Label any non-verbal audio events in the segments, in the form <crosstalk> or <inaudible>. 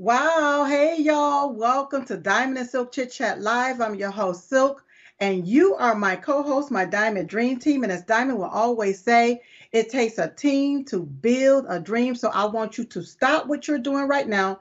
Wow. Hey, y'all. Welcome to Diamond and Silk Chit Chat Live. I'm your host, Silk, and you are my co host, my Diamond Dream Team. And as Diamond will always say, it takes a team to build a dream. So I want you to stop what you're doing right now.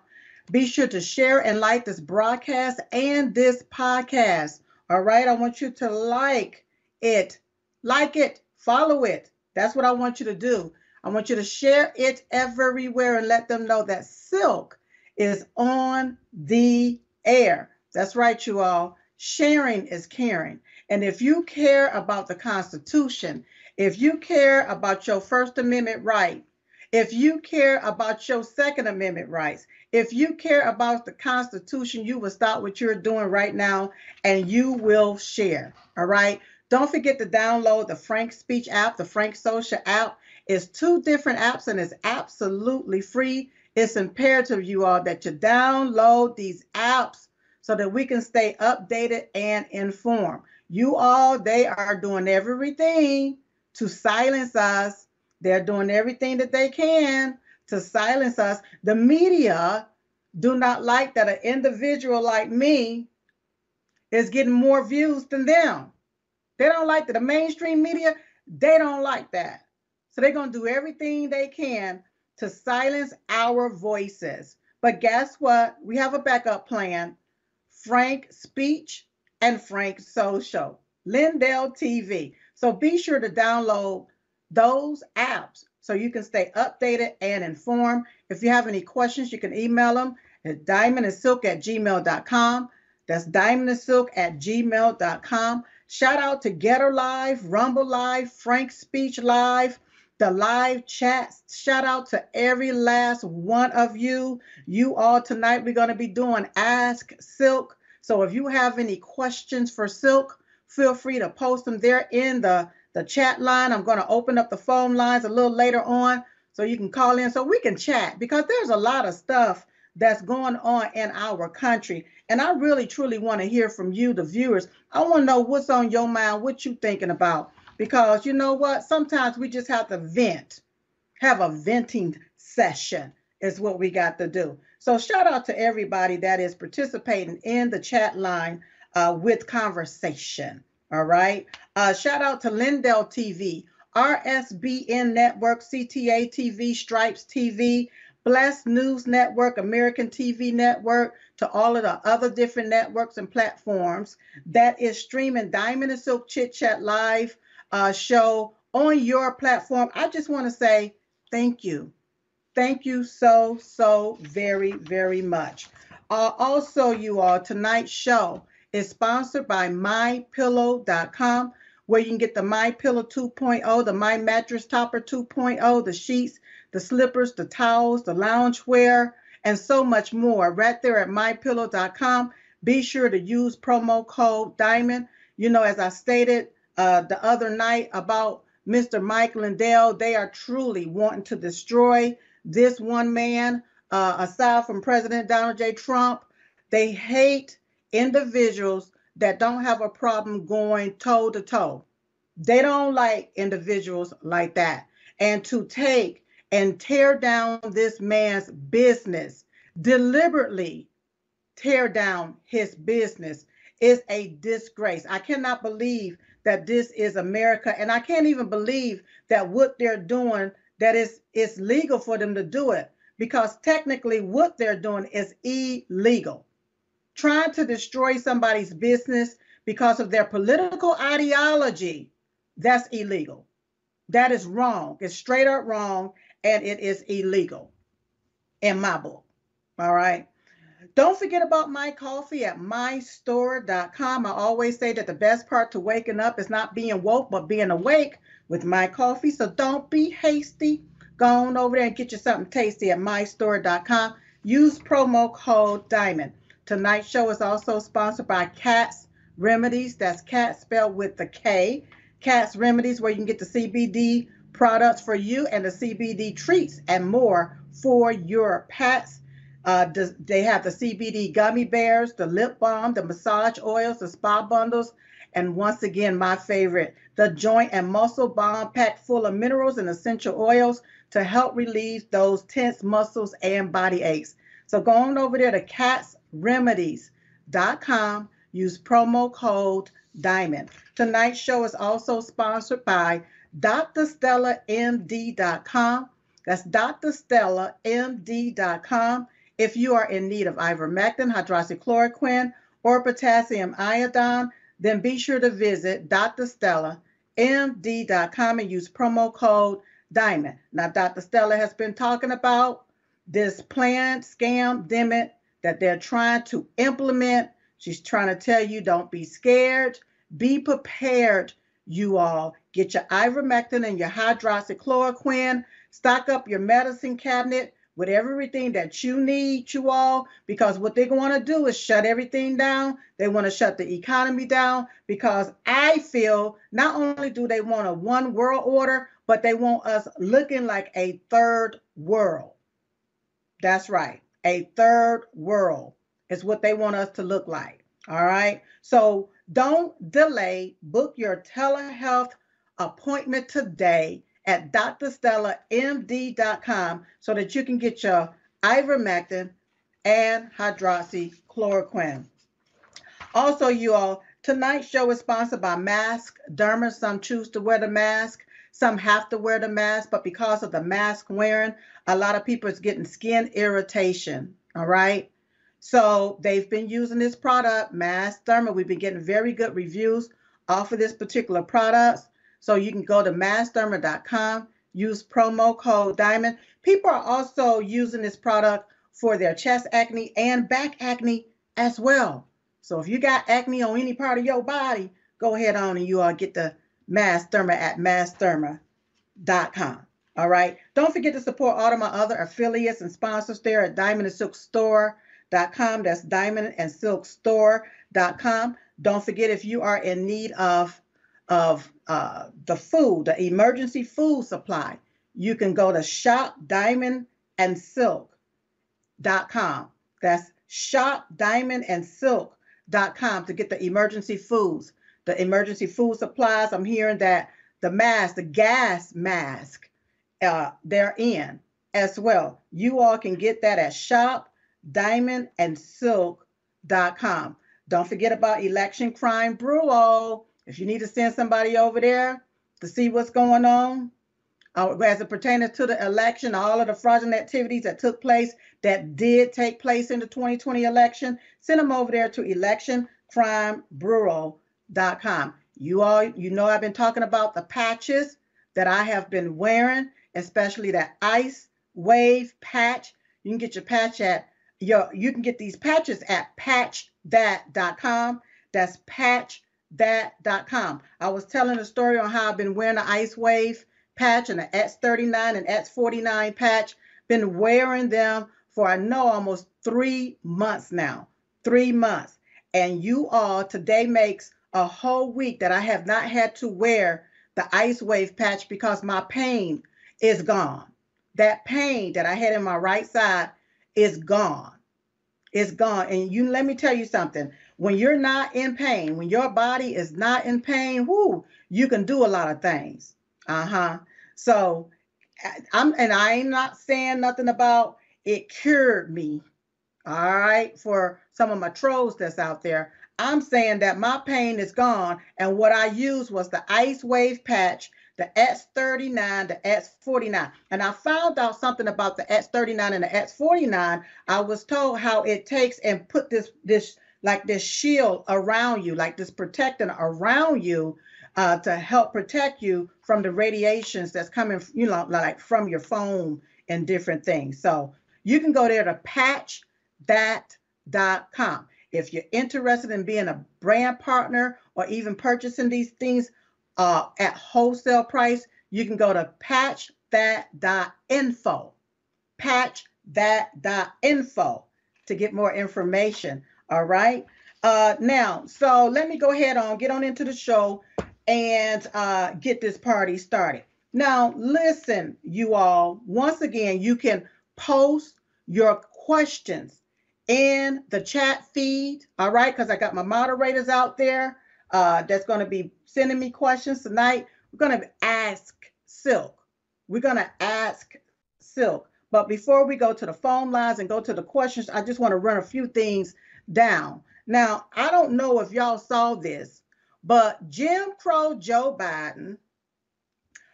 Be sure to share and like this broadcast and this podcast. All right. I want you to like it, like it, follow it. That's what I want you to do. I want you to share it everywhere and let them know that Silk is on the air. That's right, you all. Sharing is caring. And if you care about the Constitution, if you care about your First Amendment right, if you care about your Second Amendment rights, if you care about the Constitution, you will stop what you're doing right now and you will share. All right. Don't forget to download the Frank Speech app, the Frank Social app. It's two different apps and it's absolutely free it's imperative, you all, that you download these apps so that we can stay updated and informed. You all, they are doing everything to silence us. They're doing everything that they can to silence us. The media do not like that an individual like me is getting more views than them. They don't like that. The mainstream media, they don't like that. So they're going to do everything they can to silence our voices. But guess what? We have a backup plan Frank Speech and Frank Social, Lindell TV. So be sure to download those apps so you can stay updated and informed. If you have any questions, you can email them at diamondandsilk at gmail.com. That's diamondandsilk at gmail.com. Shout out to GETTR Live, Rumble Live, Frank Speech Live, the live chats. Shout out to every last one of you. You all tonight, we're going to be doing Ask Silk. So if you have any questions for Silk, feel free to post them there in the, the chat line. I'm going to open up the phone lines a little later on so you can call in so we can chat because there's a lot of stuff that's going on in our country. And I really truly want to hear from you, the viewers. I want to know what's on your mind, what you thinking about because you know what? Sometimes we just have to vent, have a venting session is what we got to do. So shout out to everybody that is participating in the chat line uh, with conversation. All right. Uh, shout out to Lindell TV, RSBN Network, CTA TV, Stripes TV, Blessed News Network, American TV Network, to all of the other different networks and platforms that is streaming Diamond and Silk Chit Chat Live uh, show on your platform. I just want to say thank you. Thank you so, so very, very much. Uh, also, you all, tonight's show is sponsored by mypillow.com, where you can get the My Pillow 2.0, the My Mattress Topper 2.0, the sheets, the slippers, the towels, the loungewear, and so much more right there at mypillow.com. Be sure to use promo code DIAMOND. You know, as I stated, uh, the other night about Mr. Mike Lindell. They are truly wanting to destroy this one man. Uh, aside from President Donald J. Trump, they hate individuals that don't have a problem going toe to toe. They don't like individuals like that. And to take and tear down this man's business, deliberately tear down his business, is a disgrace. I cannot believe that this is America. And I can't even believe that what they're doing, that is it's legal for them to do it because technically what they're doing is illegal. Trying to destroy somebody's business because of their political ideology, that's illegal. That is wrong. It's straight up wrong and it is illegal in my book. All right. Don't forget about my coffee at mystore.com. I always say that the best part to waking up is not being woke, but being awake with my coffee. So don't be hasty. Go on over there and get you something tasty at mystore.com. Use promo code DIAMOND. Tonight's show is also sponsored by Katts Remedies. That's Cat spelled with the K. Katts Remedies, where you can get the CBD products for you and the CBD treats and more for your pets. Uh, they have the CBD gummy bears, the lip balm, the massage oils, the spa bundles, and once again, my favorite, the joint and muscle balm packed full of minerals and essential oils to help relieve those tense muscles and body aches. So go on over there to kattsremedies.com. Use promo code DIAMOND. Tonight's show is also sponsored by drstellamd.com. That's drstellamd.com. If you are in need of ivermectin, hydroxychloroquine, or potassium iodine, then be sure to visit drstellamd.com and use promo code DIAMOND. Now, Dr. Stella has been talking about this plan, scam, dimit that they're trying to implement. She's trying to tell you don't be scared, be prepared, you all. Get your ivermectin and your hydroxychloroquine. Stock up your medicine cabinet with everything that you need, you all, because what they're going to do is shut everything down. They want to shut the economy down because I feel not only do they want a one world order, but they want us looking like a third world. That's right. A third world is what they want us to look like. All right. So don't delay. Book your telehealth appointment today at drstellamd.com so that you can get your ivermectin and hydroxychloroquine. Also, you all, tonight's show is sponsored by Mask Derma. Some choose to wear the mask, some have to wear the mask, but because of the mask wearing, a lot of people is getting skin irritation. All right. So they've been using this product, Mask Derma. We've been getting very good reviews off of this particular product. So you can go to maskderma.com, use promo code DIAMOND. People are also using this product for their chest acne and back acne as well. So if you got acne on any part of your body, go ahead on and you all get the Mask Derma at maskderma.com. All right. Don't forget to support all of my other affiliates and sponsors there at Diamond and Silk. That's diamond. Don't forget if you are in need of of uh, the food, the emergency food supply, you can go to shop diamond and silk.com. That's shop diamond and silk.com to get the emergency foods, the emergency food supplies. I'm hearing that the mask, the gas mask, uh, they're in as well. You all can get that at shop diamondandsilk.com. Don't forget about Election Crime Bureau. If you need to send somebody over there to see what's going on, uh, as it pertains to the election, all of the fraudulent activities that took place, that did take place in the 2020 election, send them over there to electioncrimebureau.com. You all, you know, I've been talking about the patches that I have been wearing, especially that ice wave patch. You can get your patch at your you can get these patches at patchthat.com. That's patchthat.com. I was telling a story on how I've been wearing the Ice Wave patch and the X39 and X49 patch. Been wearing them for I know almost three months now. Three months. And you all today makes a whole week that I have not had to wear the Ice Wave patch because my pain is gone. That pain that I had in my right side is gone. It's gone. And you let me tell you something. When you're not in pain, when your body is not in pain, whoo, you can do a lot of things. Uh-huh. So I'm and I ain't not saying nothing about it cured me. All right, for some of my trolls that's out there. I'm saying that my pain is gone, and what I used was the ice wave patch the X39, the X49. And I found out something about the X39 and the X49. I was told how it takes and put this this like this shield around you, like this protecting around you uh, to help protect you from the radiations that's coming, you know, like from your phone and different things. So you can go there to patchthat.com. If you're interested in being a brand partner or even purchasing these things, uh, at wholesale price, you can go to patchthat.info. Patchthat.info to get more information. All right. Uh, now, so let me go ahead on, get on into the show and uh, get this party started. Now, listen, you all, once again, you can post your questions in the chat feed. All right. Because I got my moderators out there uh, that's going to be sending me questions tonight. We're going to ask Silk. We're going to ask Silk. But before we go to the phone lines and go to the questions, I just want to run a few things down. Now, I don't know if y'all saw this, but Jim Crow Joe Biden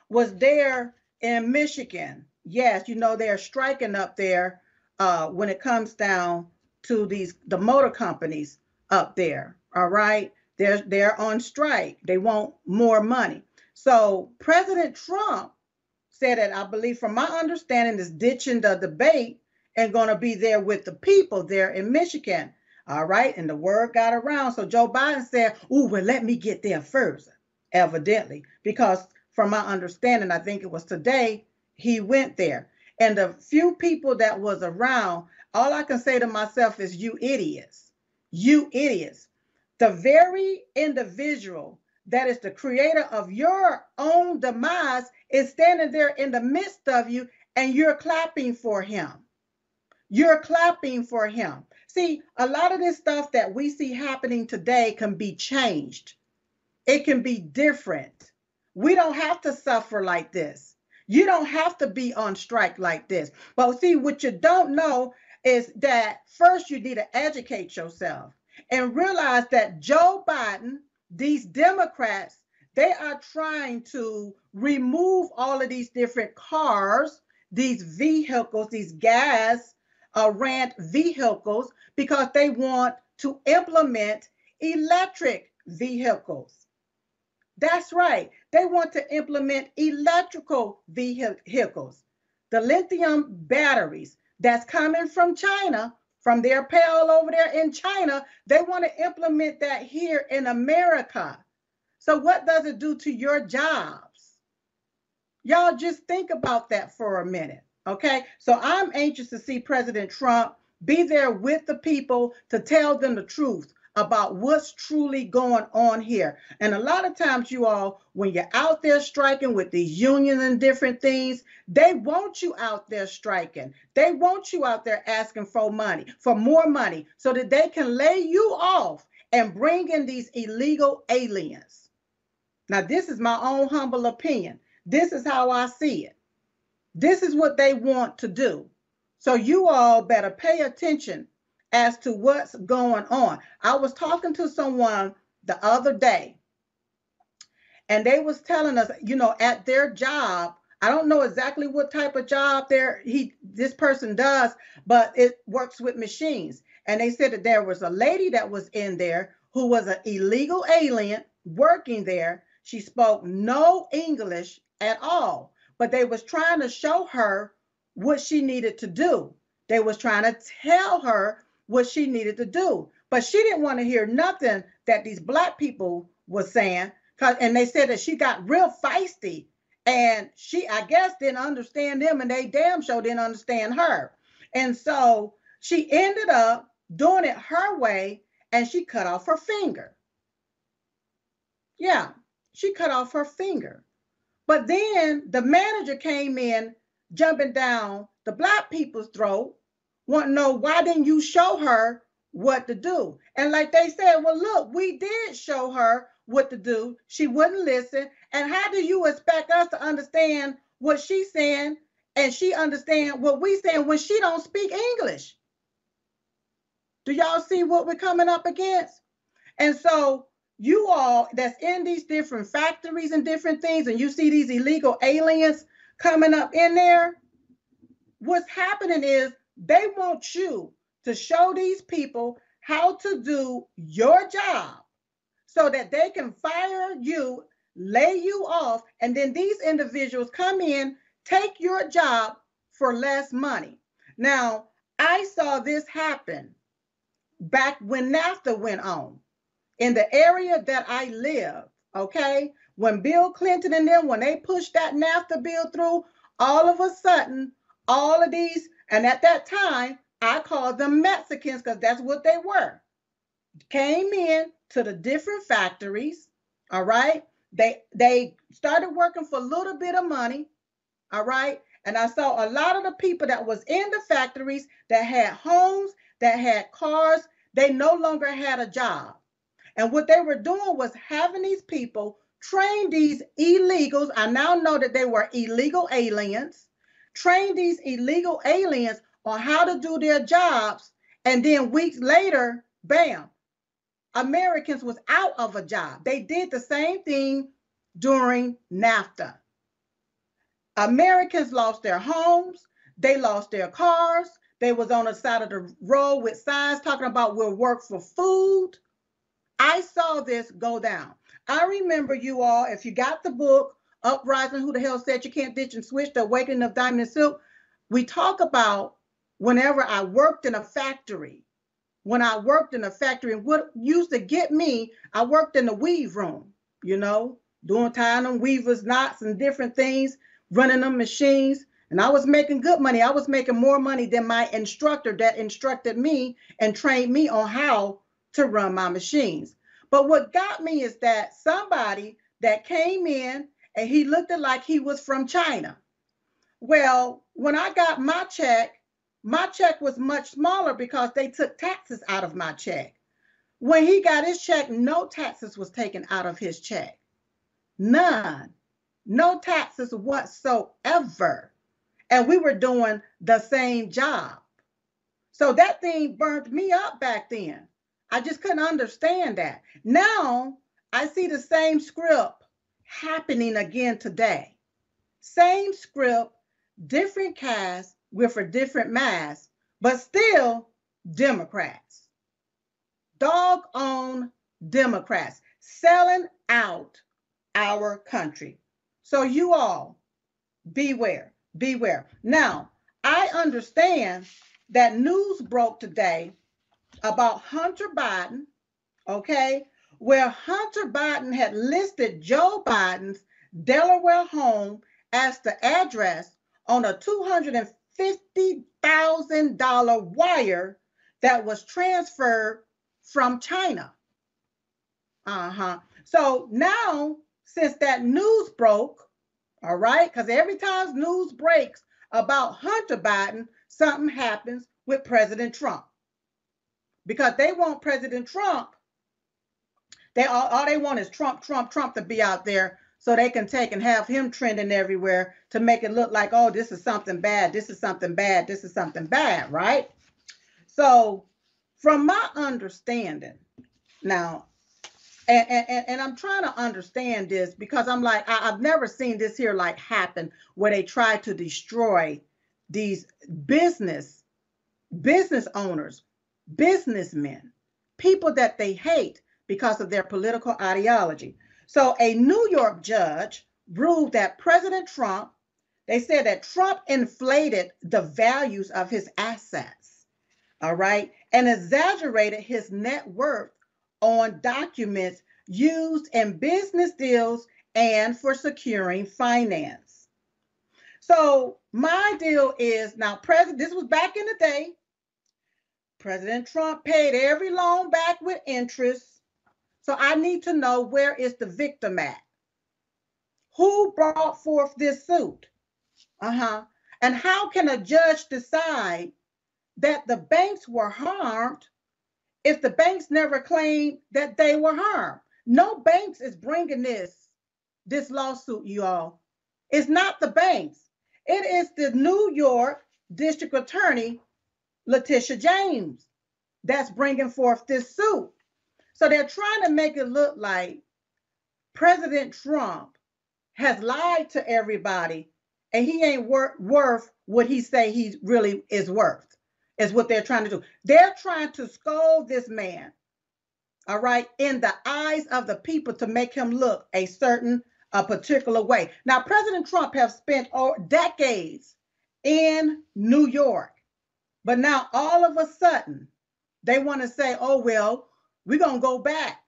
was there in Michigan. Yes, you know they're striking up there uh, when it comes down to these the motor companies up there. All right, they're they're on strike. They want more money. So President Trump said that I believe, from my understanding, is ditching the debate and going to be there with the people there in Michigan. All right, and the word got around. So Joe Biden said, "Ooh, well, let me get there first. Evidently, because from my understanding, I think it was today he went there. And the few people that was around, all I can say to myself is, "You idiots, you idiots." The very individual that is the creator of your own demise is standing there in the midst of you and you're clapping for him. You're clapping for him. See, a lot of this stuff that we see happening today can be changed. It can be different. We don't have to suffer like this. You don't have to be on strike like this. But see, what you don't know is that first you need to educate yourself and realize that Joe Biden these Democrats, they are trying to remove all of these different cars, these vehicles, these gas uh, rant vehicles, because they want to implement electric vehicles. That's right. They want to implement electrical vehicles. The lithium batteries that's coming from China from their pal over there in China, they want to implement that here in America. So, what does it do to your jobs? Y'all just think about that for a minute. Okay. So, I'm anxious to see President Trump be there with the people to tell them the truth about what's truly going on here. And a lot of times, you all, when you're out there striking with these unions and different things, they want you out there striking. They want you out there asking for money, for more money, so that they can lay you off and bring in these illegal aliens. Now, this is my own humble opinion. This is how I see it. This is what they want to do. So, you all better pay attention as to what's going on. I was talking to someone the other day and they was telling us, you know, at their job, I don't know exactly what type of job there he this person does, but it works with machines. And they said that there was a lady that was in there who was an illegal alien working there. She spoke no English at all, but they was trying to show her what she needed to do. They was trying to tell her what she needed to do. But she didn't want to hear nothing that these black people were saying. And they said that she got real feisty. And she, I guess, didn't understand them, and they damn sure didn't understand her. And so she ended up doing it her way, and she cut off her finger. Yeah, she cut off her finger. But then the manager came in, jumping down the black people's throat want to know why didn't you show her what to do? And like they said, well, look, we did show her what to do. She wouldn't listen. And how do you expect us to understand what she's saying and she understand what we saying when she don't speak English? Do y'all see what we're coming up against? And so you all that's in these different factories and different things, and you see these illegal aliens coming up in there, what's happening is they want you to show these people how to do your job so that they can fire you, lay you off, and then these individuals come in, take your job for less money. Now, I saw this happen back when NAFTA went on in the area that I live. Okay. When Bill Clinton and them, when they pushed that NAFTA bill through, all of a sudden, all of these and at that time, I called them Mexicans because that's what they were. Came in to the different factories, all right? They they started working for a little bit of money, all right? And I saw a lot of the people that was in the factories that had homes, that had cars, they no longer had a job. And what they were doing was having these people train these illegals. I now know that they were illegal aliens train these illegal aliens on how to do their jobs, and then weeks later, bam, Americans was out of a job. They did the same thing during NAFTA. Americans lost their homes, they lost their cars, they was on the side of the road with signs talking about we'll work for food. I saw this go down. I remember you all, if you got the book, Uprising, Who the Hell Said You Can't Ditch and Switch, The Awakening of Diamond and Silk, we talk about whenever I worked in a factory, when I worked in a factory, and what used to get me, I worked in the weave room, you know, doing tying them weavers knots and different things, running them machines. And I was making good money. I was making more money than my instructor that instructed me and trained me on how to run my machines. But what got me is that somebody that came in and he looked like he was from China. Well, when I got my check, my check was much smaller because they took taxes out of my check. When he got his check, no taxes was taken out of his check. None. No taxes whatsoever. And we were doing the same job. So that thing burnt me up back then. I just couldn't understand that. Now I see the same script happening again today. Same script, different cast with a different mask, but still Democrats. Dog on Democrats selling out our country. So you all beware, beware. Now, I understand that news broke today about Hunter Biden, okay, where Hunter Biden had listed Joe Biden's Delaware home as the address on a $250,000 wire that was transferred from China. Uh huh. So now, since that news broke, all right, because every time news breaks about Hunter Biden, something happens with President Trump because they want President Trump. They all, all they want is Trump, Trump, Trump to be out there so they can take and have him trending everywhere to make it look like, oh, this is something bad, this is something bad, this is something bad, right? So, from my understanding, now, and, and, and I'm trying to understand this because I'm like, I, I've never seen this here like happen where they try to destroy these business business owners businessmen, people that they hate because of their political ideology. So a New York judge ruled that President Trump, they said that Trump inflated the values of his assets, all right, and exaggerated his net worth on documents used in business deals and for securing finance. So my deal is now, President, this was back in the day. President Trump paid every loan back with interest. So I need to know where is the victim at? Who brought forth this suit? Uh-huh. And how can a judge decide that the banks were harmed if the banks never claimed that they were harmed? No banks is bringing this this lawsuit, you all. It's not the banks. It is the New York District Attorney Letitia James that's bringing forth this suit. So they're trying to make it look like President Trump has lied to everybody and he ain't wor- worth what he say he really is worth is what they're trying to do. They're trying to scold this man, all right, in the eyes of the people to make him look a certain, a particular way. Now, President Trump has spent oh, decades in New York. But now all of a sudden, they want to say, oh, well, we're going to go back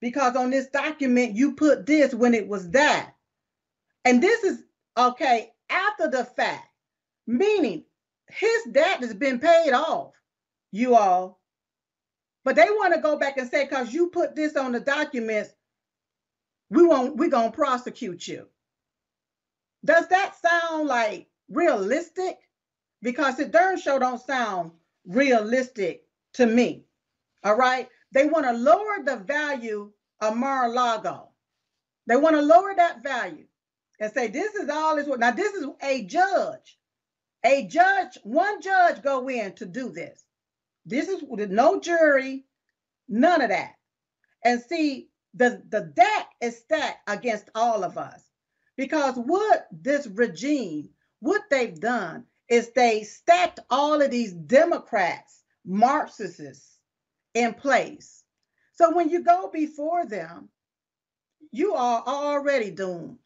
because on this document, you put this when it was that. And this is, okay, after the fact, meaning his debt has been paid off, you all. But they want to go back and say, because you put this on the documents, we won't, we're going to prosecute you. Does that sound like realistic? Because the darn show don't sound realistic to me. All right. They want to lower the value of Mar-a-Lago. They want to lower that value and say this is all is what now this is a judge. A judge, one judge go in to do this. This is no jury, none of that. And see, the, the deck is stacked against all of us. Because what this regime, what they've done is they stacked all of these Democrats, Marxists in place. So when you go before them, you are already doomed.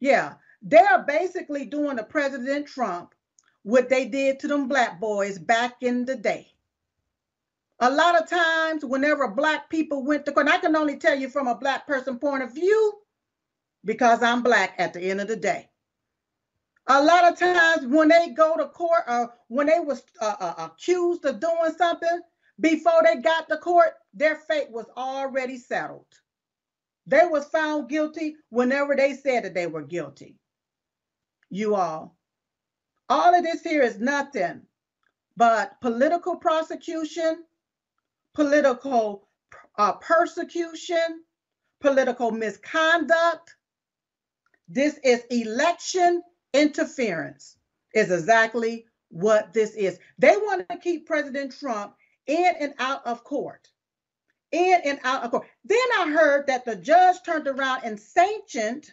Yeah, they're basically doing to President Trump what they did to them black boys back in the day. A lot of times, whenever black people went to court, I can only tell you from a black person point of view because I'm black at the end of the day. A lot of times when they go to court or when they was uh, uh, accused of doing something, before they got to court, their fate was already settled. They was found guilty whenever they said that they were guilty. You all. All of this here is nothing but political prosecution, political uh, persecution, political misconduct. This is election interference, is exactly what this is. They want to keep President Trump in and out of court in and out of court. Then I heard that the judge turned around and sanctioned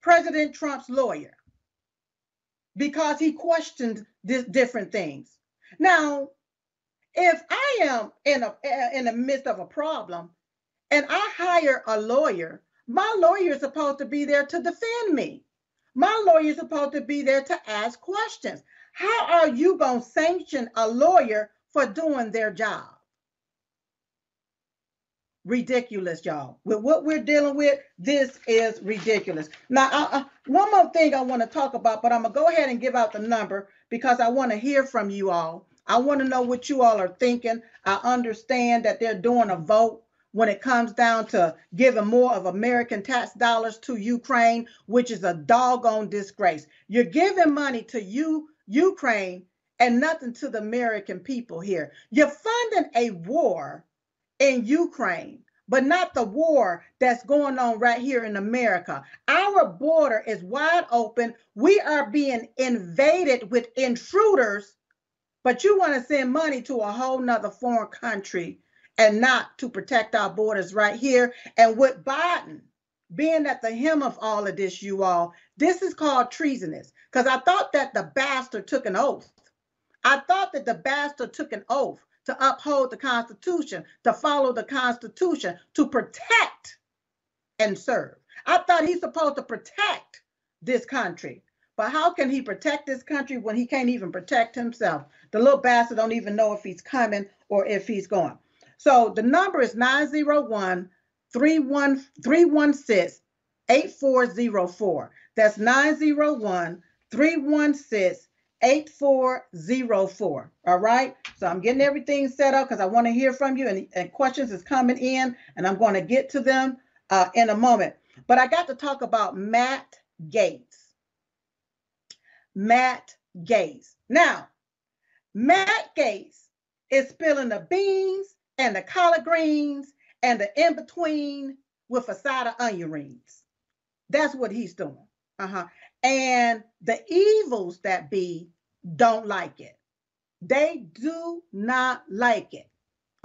President Trump's lawyer because he questioned different things. Now, if I am in a in the midst of a problem and I hire a lawyer, my lawyer is supposed to be there to defend me. My lawyer is supposed to be there to ask questions. How are you going to sanction a lawyer for doing their job? ridiculous, y'all. With what we're dealing with, this is ridiculous. Now, I, I, one more thing I want to talk about, but I'm going to go ahead and give out the number because I want to hear from you all. I want to know what you all are thinking. I understand that they're doing a vote when it comes down to giving more of American tax dollars to Ukraine, which is a doggone disgrace. You're giving money to you, Ukraine, and nothing to the American people here. You're funding a war in Ukraine, but not the war that's going on right here in America. Our border is wide open. We are being invaded with intruders, but you want to send money to a whole nother foreign country and not to protect our borders right here. And with Biden being at the hem of all of this, you all, this is called treasonous. Because I thought that the bastard took an oath. I thought that the bastard took an oath to uphold the Constitution, to follow the Constitution, to protect and serve. I thought he's supposed to protect this country. But how can he protect this country when he can't even protect himself? The little bastard don't even know if he's coming or if he's going. So the number is 901 316 8404. That's 901 316 8404. All right. So I'm getting everything set up because I want to hear from you and, and, questions is coming in and I'm going to get to them uh, in a moment. But I got to talk about Matt Gaetz. Matt Gaetz. Now, Matt Gaetz is spilling the beans and the collard greens and the in between with a side of onion rings. That's what he's doing. Uh-huh. And the evils that be don't like it. They do not like it.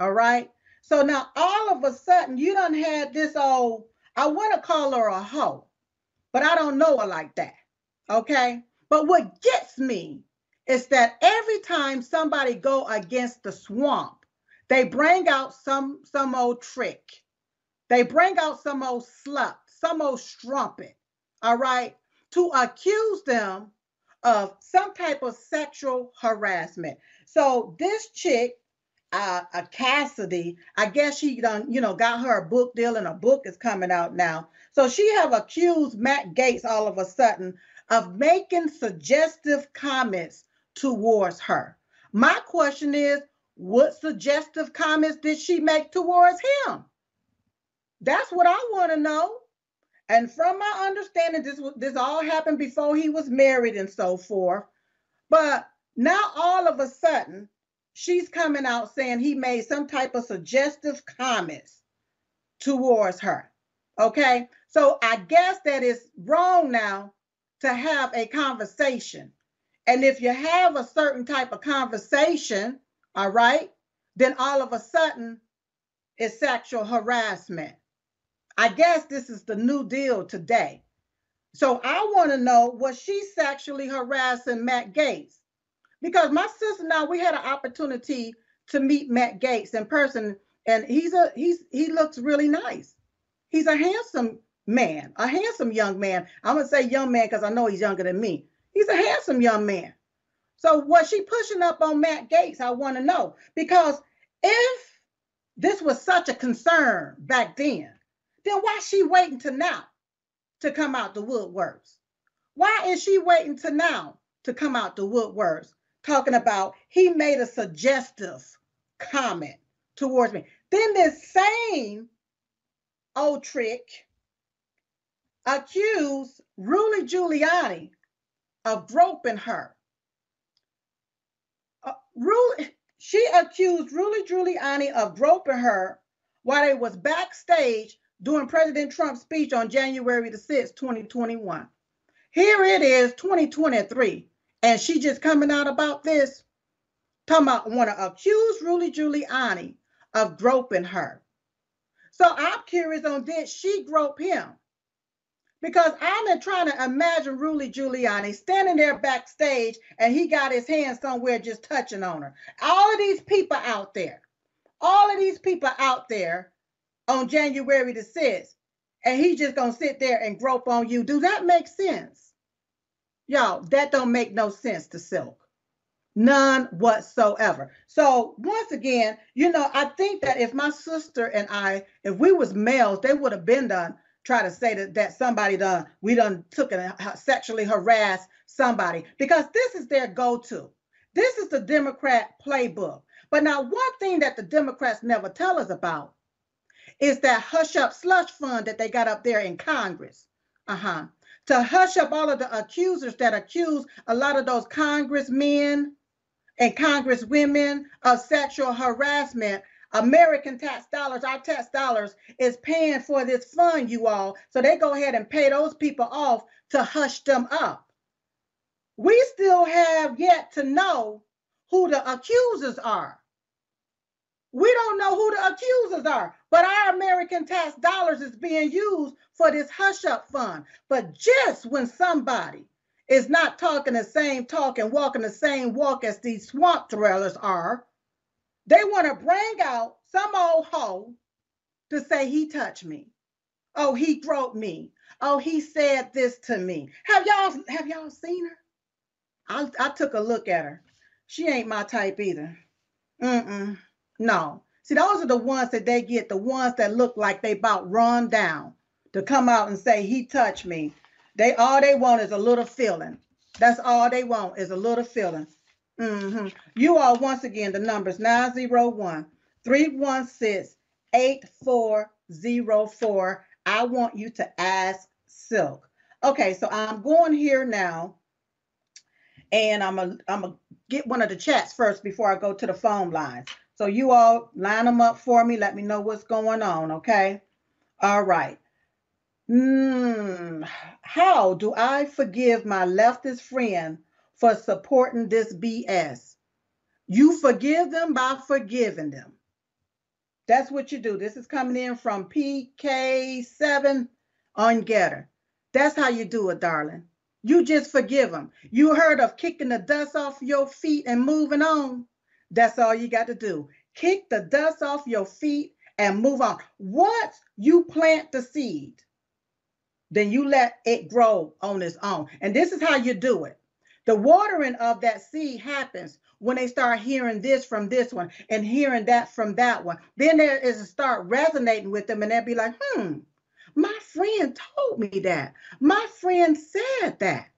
All right. So now all of a sudden you don't have this old, I want to call her a hoe, but I don't know her like that. Okay. But what gets me is that every time somebody go against the swamp, they bring out some some old trick. They bring out some old slut, some old strumpet. All right to accuse them of some type of sexual harassment. So this chick, uh, a Cassidy, I guess she done, you know, got her a book deal and a book is coming out now. So she have accused Matt Gaetz all of a sudden of making suggestive comments towards her. My question is, what suggestive comments did she make towards him? That's what I want to know. And from my understanding, this this all happened before he was married and so forth. But now all of a sudden, she's coming out saying he made some type of suggestive comments towards her. Okay. So I guess that is wrong now to have a conversation And if you have a certain type of conversation, all right, then all of a sudden it's sexual harassment. I guess this is the new deal today. So I want to know was she sexually harassing Matt Gaetz? Because my sister and I we had an opportunity to meet Matt Gaetz in person, and he's a he's he looks really nice. He's a handsome man, a handsome young man. I'm gonna say young man because I know he's younger than me. He's a handsome young man. So was she pushing up on Matt Gaetz? I want to know because if this was such a concern back then, then why she waiting to now to come out the woodworks? Why is she waiting to now to come out the woodworks? Talking about he made a suggestive comment towards me. Then this same old trick accused Rudy Giuliani of groping her. She accused Rudy Giuliani of groping her while they was backstage during President Trump's speech on January the 6th, 2021. Here it is, 2023, and she just coming out about this, talking about want to accuse Rudy Giuliani of groping her. So I'm curious on did she grope him? Because I'm trying to imagine Rudy Giuliani standing there backstage and he got his hand somewhere just touching on her. All of these people out there, all of these people out there on January the 6th, and he just gonna sit there and grope on you. Do that make sense? Y'all, that don't make no sense to Silk. None whatsoever. So once again, you know, I think that if my sister and I, if we was males, they would have been done try to say that, that somebody done we done took and sexually harassed somebody because this is their go-to. This is the Democrat playbook. But now one thing that the Democrats never tell us about is that hush up slush fund that they got up there in Congress. Uh-huh. To hush up all of the accusers that accuse a lot of those congressmen and congresswomen of sexual harassment American tax dollars, our tax dollars is paying for this fund, you all. So they go ahead and pay those people off to hush them up. We still have yet to know who the accusers are. We don't know who the accusers are, but our American tax dollars is being used for this hush up fund. But just when somebody is not talking the same talk and walking the same walk as these swamp dwellers are, they want to bring out some old hoe to say he touched me. Oh, he groped me. Oh, he said this to me. Have y'all have y'all seen her? I, I took a look at her. She ain't my type either. Mm-mm. No. See, those are the ones that they get, the ones that look like they about run down to come out and say he touched me. They all they want is a little feeling. That's all they want is a little feeling. Mm-hmm. You are once again the numbers 901 316 8404. I want you to ask Silk. Okay, so I'm going here now and I'm a I'm a get one of the chats first before I go to the phone lines. So you all line them up for me. Let me know what's going on. Okay. All right. Mm, how do I forgive my leftist friend for supporting this BS. You forgive them by forgiving them. That's what you do. This is coming in from PK7 on GETTR. That's how you do it, darling. You just forgive them. You heard of kicking the dust off your feet and moving on. That's all you got to do. Kick the dust off your feet and move on. Once you plant the seed, then you let it grow on its own. And this is how you do it. The watering of that seed happens when they start hearing this from this one and hearing that from that one. Then there is a start resonating with them and they'll be like, hmm, my friend told me that. My friend said that.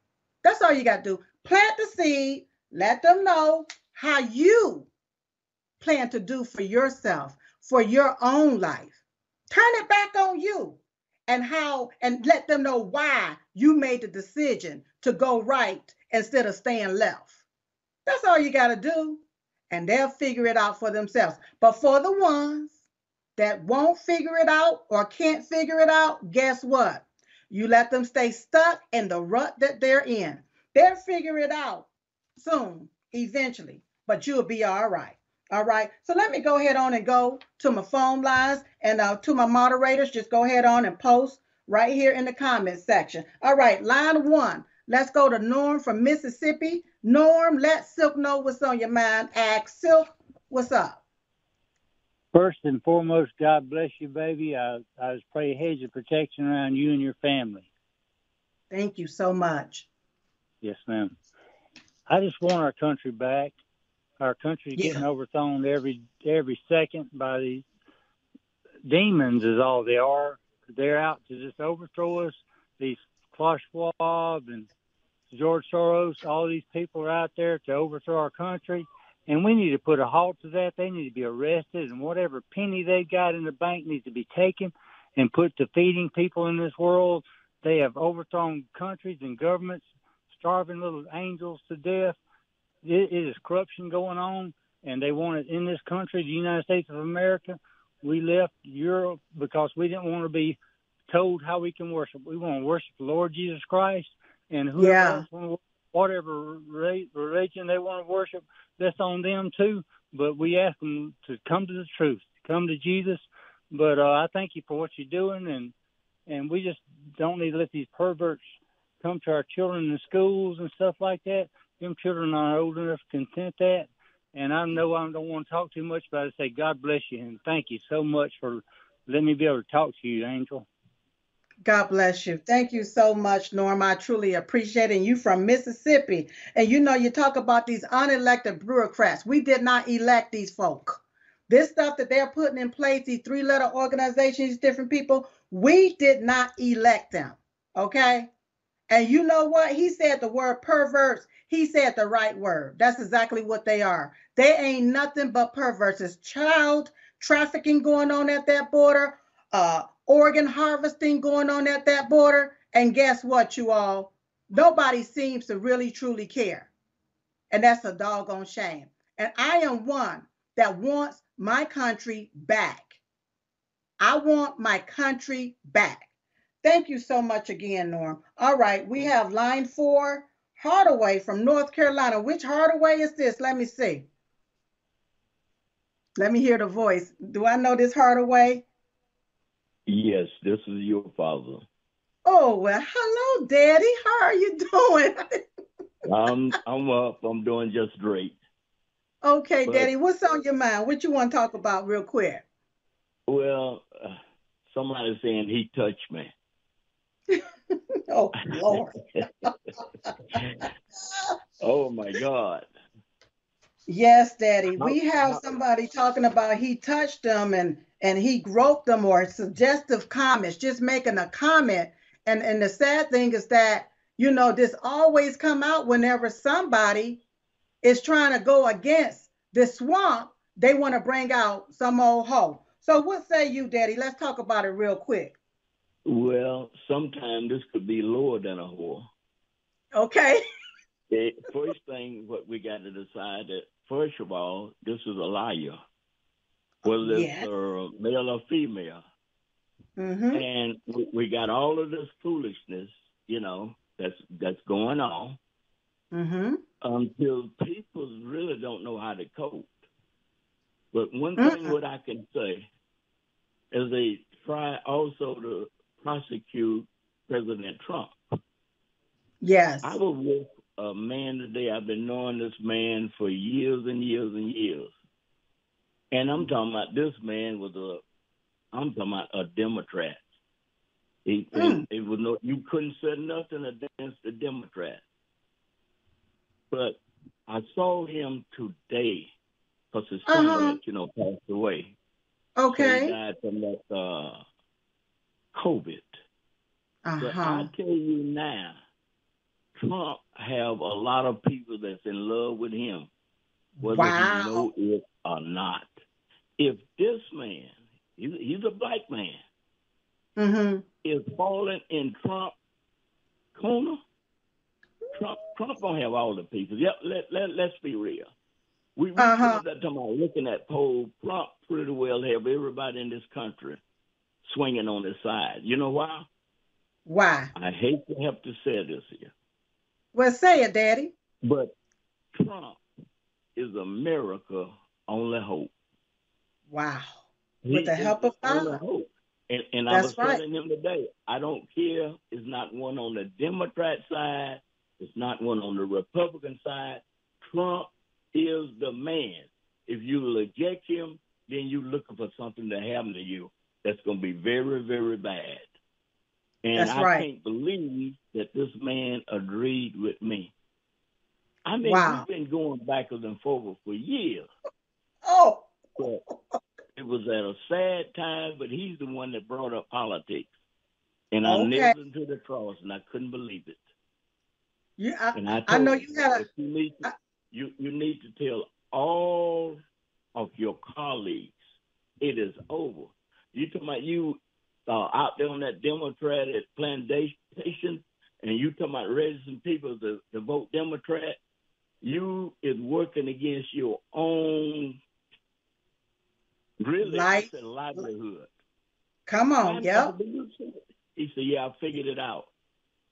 That's all you got to do. Plant the seed, let them know how you plan to do for yourself, for your own life. Turn it back on you and how, and let them know why you made the decision to go right instead of staying left. That's all you got to do. And they'll figure it out for themselves. But for the ones that won't figure it out or can't figure it out, guess what? You let them stay stuck in the rut that they're in. They'll figure it out soon, eventually, but you'll be all right. All right. So let me go ahead on and go to my phone lines and uh, to my moderators. Just go ahead on and post right here in the comment section. All right. Line one. Let's go to Norm from Mississippi. Norm, let Silk know what's on your mind. Ask Silk, what's up? First and foremost, God bless you, baby. I, I just pray a hedge of protection around you and your family. Thank you so much. Yes, ma'am. I just want our country back. Our country Yeah. getting overthrown every every second by these demons. Is all they are. They're out to just overthrow us. These Schwab and George Soros, all these people are out there to overthrow our country, and we need to put a halt to that. They need to be arrested, and whatever penny they got in the bank needs to be taken and put to feeding people in this world. They have overthrown countries and governments, starving little angels to death it, is corruption going on, and they want it in this country, the United States of America. We left Europe because we didn't want to be told how we can worship. We want to worship the Lord Jesus Christ, and whoever Yeah. else whatever religion they want to worship, that's on them too. But we ask them to come to the truth, come to Jesus. But uh, I thank you for what you're doing, and and we just don't need to let these perverts come to our children in schools and stuff like that them children are old enough to consent that. And I know I don't want to talk too much, but I say God bless you and thank you so much for letting me be able to talk to you, Angel. God bless you. Thank you so much, Norm. I truly appreciate it. And you from Mississippi. And you know, you talk about these unelected bureaucrats. We did not elect these folk. This stuff that they're putting in place, these three letter organizations, different people, we did not elect them. Okay. And you know what? He said the word perverts. He said the right word. That's exactly what they are. They ain't nothing but perverts. It's child trafficking going on at that border, uh, organ harvesting going on at that border. And guess what, you all? Nobody seems to really truly care. And that's a doggone shame. And I am one that wants my country back. I want my country back. Thank you so much again, Norm. All right, we have line four, Hardaway from North Carolina. Which Hardaway is this? Let me see. Let me hear the voice. Do I know this Hardaway? Yes, this is your father. Oh, well, hello, Daddy. How are you doing? <laughs> I'm I'm up. I'm doing just great. okay, But- Daddy, what's on your mind? What you want to talk about real quick? Well, uh, somebody's saying he touched me. <laughs> Oh, Lord. <laughs> oh my God. Yes, Daddy. We have somebody talking about he touched them and and he groped them or suggestive comments, just making a comment. And and the sad thing is that you know this always come out whenever somebody is trying to go against the swamp. They want to bring out some old hoe. So what say you, Daddy? Let's talk about it real quick. Well, sometimes this could be lower than a whore. Okay. The <laughs> eh, first thing what we got to decide that first of all, this is a liar, whether it's Yes. uh, male or female. Mm-hmm. and we, we got all of this foolishness, you know, that's that's going on Mm-hmm. until people really don't know how to cope. But one thing Mm-mm. what I can say is they try also to prosecute President Trump. Yes. I was with a man today. I've been knowing this man for years and years and years. And I'm talking about this man was a, I'm talking about a Democrat. He, Mm. it was no, you couldn't say nothing against the Democrat. But I saw him today because his son, Uh-huh. you know, passed away. So he Okay. died from that uh, COVID. Uh-huh. But I tell you now, Trump have a lot of people that's in love with him, whether Wow. he know it or not. If this man, he's, he's a black man, Mm-hmm. is falling in Trump corner, Trump Trump don't have all the people. Yep, let let let's be real. We we Uh-huh. that talking about looking at poll. Trump pretty well have everybody in this country swinging on his side. You know why? Why? I hate to have to say this here. Well, say it, Daddy. But Trump is America only hope. Wow. He With the help of God. And, and I was right. telling him today, I don't care. It's not one on the Democrat side. It's not one on the Republican side. Trump is the man. If you reject him, then you're looking for something to happen to you that's going to be very, very bad. And That's I right. can't believe that this man agreed with me. I mean, Wow. we've been going backwards and forwards for years. Oh, But it was at a sad time, but he's the one that brought up politics. And I Okay. nailed him to the cross, and I couldn't believe it. you, I, And I, I know you had you need to, I- you you need to tell all of your colleagues it is over. You talking about you uh, out there on that Democratic plantation, and you talking about registering people to, to vote Democrat. You is working against your own really Life. it's a livelihood. come on. I Yep. never knew that. He said, "Yeah, I figured it out.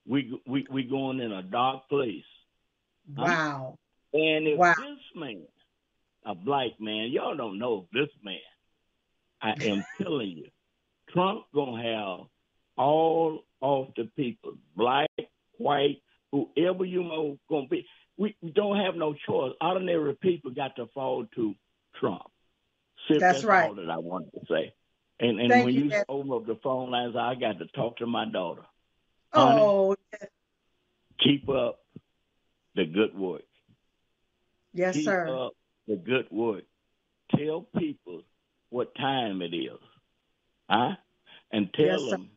We we we going in a dark place." Wow. And if Wow. this man, a black man, y'all don't know this man. I am <laughs> telling you, Trump gonna have all of the people, black, white, whoever you know gonna be. We don't have no choice. Ordinary people got to fall to Trump. Sis, That's right. all that I wanted to say. And and Thank when you, you open up the phone lines, I got to talk to my daughter. Honey. Oh, Keep up the good work. yes, sir. keep sir. up the good work. Tell people what time it is, huh? And tell Yes, sir. them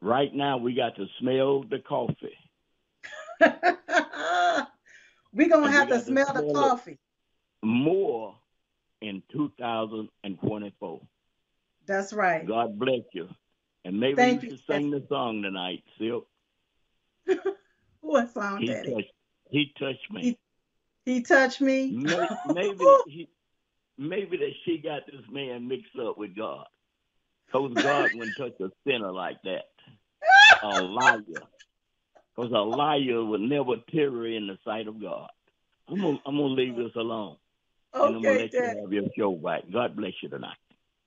right now we got to smell the coffee. <laughs> We're going to And have to smell the coffee. More in 2024. That's right. God bless you. And maybe Thank you should sing the song tonight, Silk. <laughs> What song, He Daddy? touched, he touched me. He touched me. May- <laughs> maybe he, maybe that she got this man mixed up with God. Because God wouldn't touch a sinner like that. A liar. Because a liar would never tarry in the sight of God. I'm gonna, I'm gonna leave this alone. And I'm gonna Okay, let you have your show back. God bless you tonight.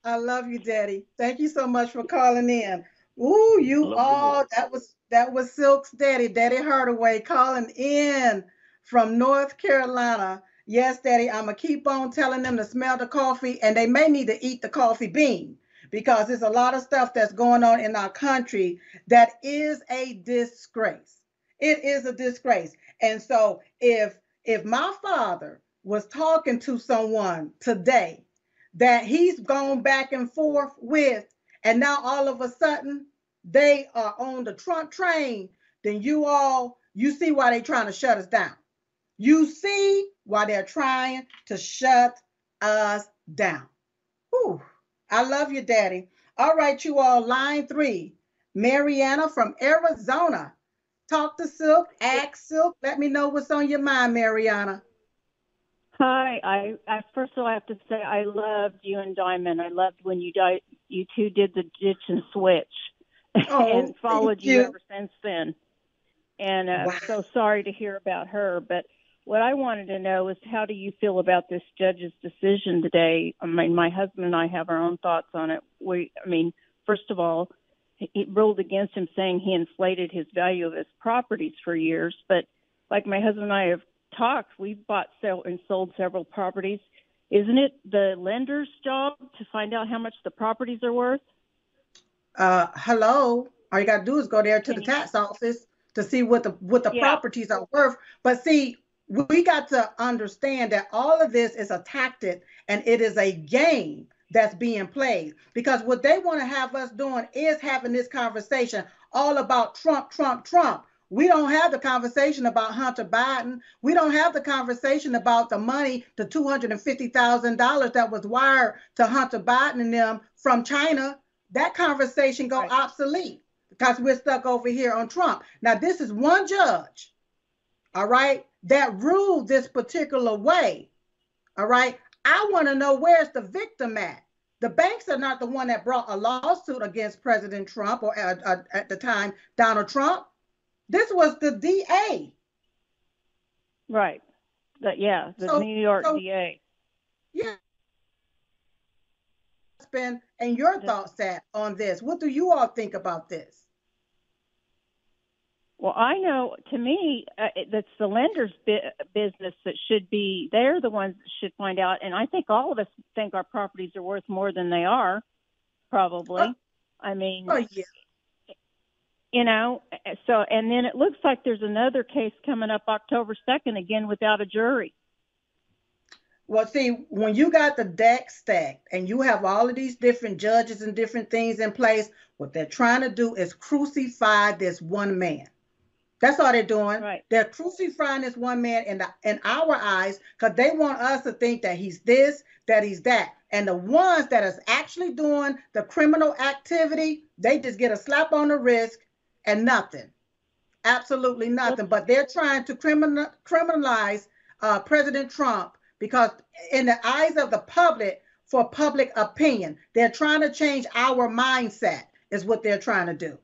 I love you, Daddy. Thank you so much for calling in. Ooh, you Love you all more. that was that was Silk's daddy, Daddy Hardaway, calling in from North Carolina. Yes, Daddy, I'm gonna keep on telling them to smell the coffee, and they may need to eat the coffee bean because there's a lot of stuff that's going on in our country that is a disgrace. It is a disgrace. And so if if my father was talking to someone today that he's gone back and forth with, and now all of a sudden they are on the Trump train, then you all, you see why they're trying to shut us down. You see why they're trying to shut us down. Whew. I love you, Daddy. All right, you all, line three. Mariana from Arizona. Talk to Silk, ask Silk. Let me know what's on your mind, Mariana. Hi, I, I first of all I have to say I loved you and Diamond. I loved when you di- you two did the ditch and switch, <laughs> Oh, and followed you. you. ever since then. And uh, Wow. so sorry to hear about her. But what I wanted to know is how do you feel about this judge's decision today? I mean, my husband and I have our own thoughts on it. We, I mean, first of all, it ruled against him saying he inflated his value of his properties for years. But like my husband and I have talked, we've bought sell and sold several properties. Isn't it the lender's job to find out how much the properties are worth? Uh, hello. All you gotta do is go there to Can the you- tax office to see what the what the Yeah. properties are worth. But see, we got to understand that all of this is a tactic and it is a game that's being played because what they want to have us doing is having this conversation all about Trump, Trump, Trump. We don't have the conversation about Hunter Biden. We don't have the conversation about the money, the $250,000 that was wired to Hunter Biden and them from China. That conversation go Right. obsolete because we're stuck over here on Trump. Now, this is one judge, all right, that ruled this particular way. All right. I want to know where's the victim at. The banks are not the one that brought a lawsuit against President Trump or uh, at the time Donald Trump. This was the DA. Right. The, yeah, the So- New York so- DA. Yeah. And your thoughts that on this. What do you all think about this? Well, I know. To me, uh, that's the lender's bi- business that should be. They're the ones that should find out. And I think all of us think our properties are worth more than they are. Probably. Oh. I mean, Oh yeah. You know. uh, So, and then it looks like there's another case coming up October second again without a jury. Well, see, when you got the deck stacked and you have all of these different judges and different things in place, what they're trying to do is crucify this one man. That's all they're doing. Right. They're crucifying this one man in the in our eyes because they want us to think that he's this, that he's that. And the ones that is actually doing the criminal activity, they just get a slap on the wrist and nothing. Absolutely nothing. But they're trying to criminal, criminalize uh, President Trump because in the eyes of the public, for public opinion, they're trying to change our mindset. Is what they're trying to do.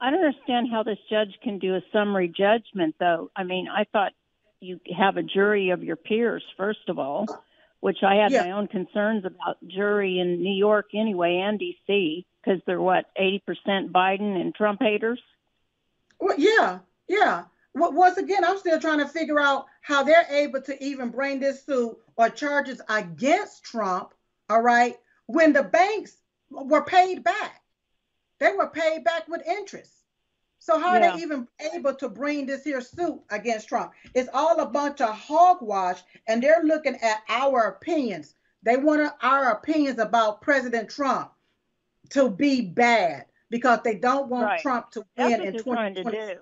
I don't understand how this judge can do a summary judgment, though. I mean, I thought you have a jury of your peers, first of all, which I had Yeah. my own concerns about jury in New York anyway and D.C. because they're what eighty percent Biden and Trump haters. Well, yeah, yeah. Well, once again, I'm still trying to figure out how they're able to even bring this suit or charges against Trump, all right, when the banks were paid back. They were paid back with interest. So how are they even able to bring this here suit against Trump? It's all a bunch of hogwash, and they're looking at our opinions. They want our opinions about President Trump to be bad because they don't want Right. Trump to win in they're trying to 2020.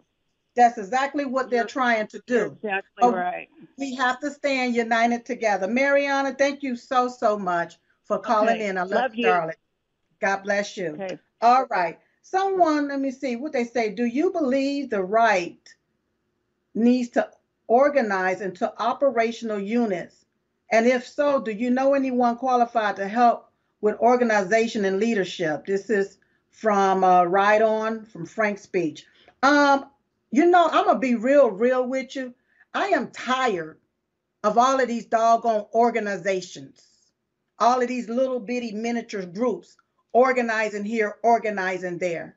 That's exactly what they're trying to You're do. exactly Oh, right. We have to stand united together. Mariana, thank you so, so much for calling Okay. in. I love, Love you, you. darling. God bless you. Okay. All right. Someone, let me see what they say. Do you believe the right needs to organize into operational units? And if so, do you know anyone qualified to help with organization and leadership? This is from uh, Right On from FrankSpeech. Um, you know, I'm gonna be real, real with you. I am tired of all of these doggone organizations, all of these little bitty miniature groups organizing here, organizing there.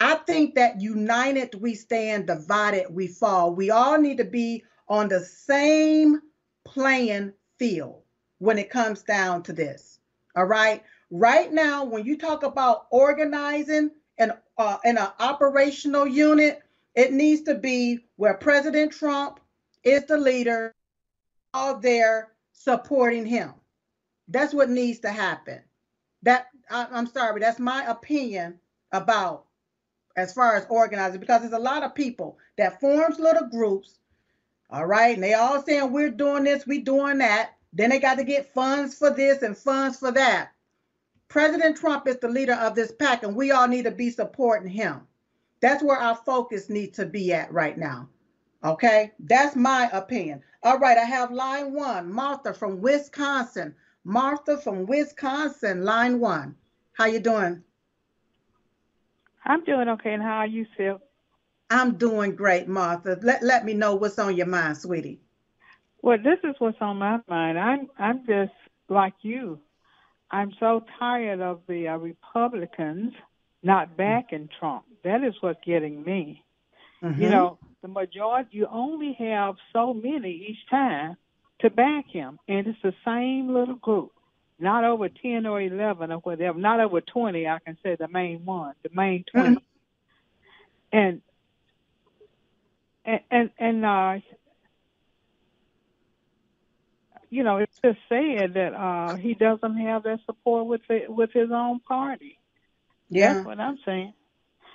I think that united we stand, divided we fall. We all need to be on the same playing field when it comes down to this. All right. Right now, when you talk about organizing and uh, in an operational unit, it needs to be where President Trump is the leader, all there supporting him. That's what needs to happen. That I, I'm sorry, that's my opinion about as far as organizing because there's a lot of people that forms little groups. All right, and they all saying we're doing this, we doing that. Then they got to get funds for this and funds for that. President Trump is the leader of this pack, and we all need to be supporting him. That's where our focus needs to be at right now. Okay, that's my opinion. All right, I have line one, Martha from Wisconsin. Martha from Wisconsin, line one. How you doing? I'm doing okay, and how are you, Phil? I'm doing great, Martha. Let let me know what's on your mind, sweetie. Well, this is what's on my mind. I'm I'm just like you. I'm so tired of the uh, Republicans not backing Trump. That is what's getting me. Mhm. You know, the majority. You only have so many each time to back him, and it's the same little group. Not over ten or eleven or whatever. Not over twenty. I can say the main one, the main 20 and and and, and uh, you know, it's just sad that uh, he doesn't have that support with the, with his own party. yeah. That's what I'm saying.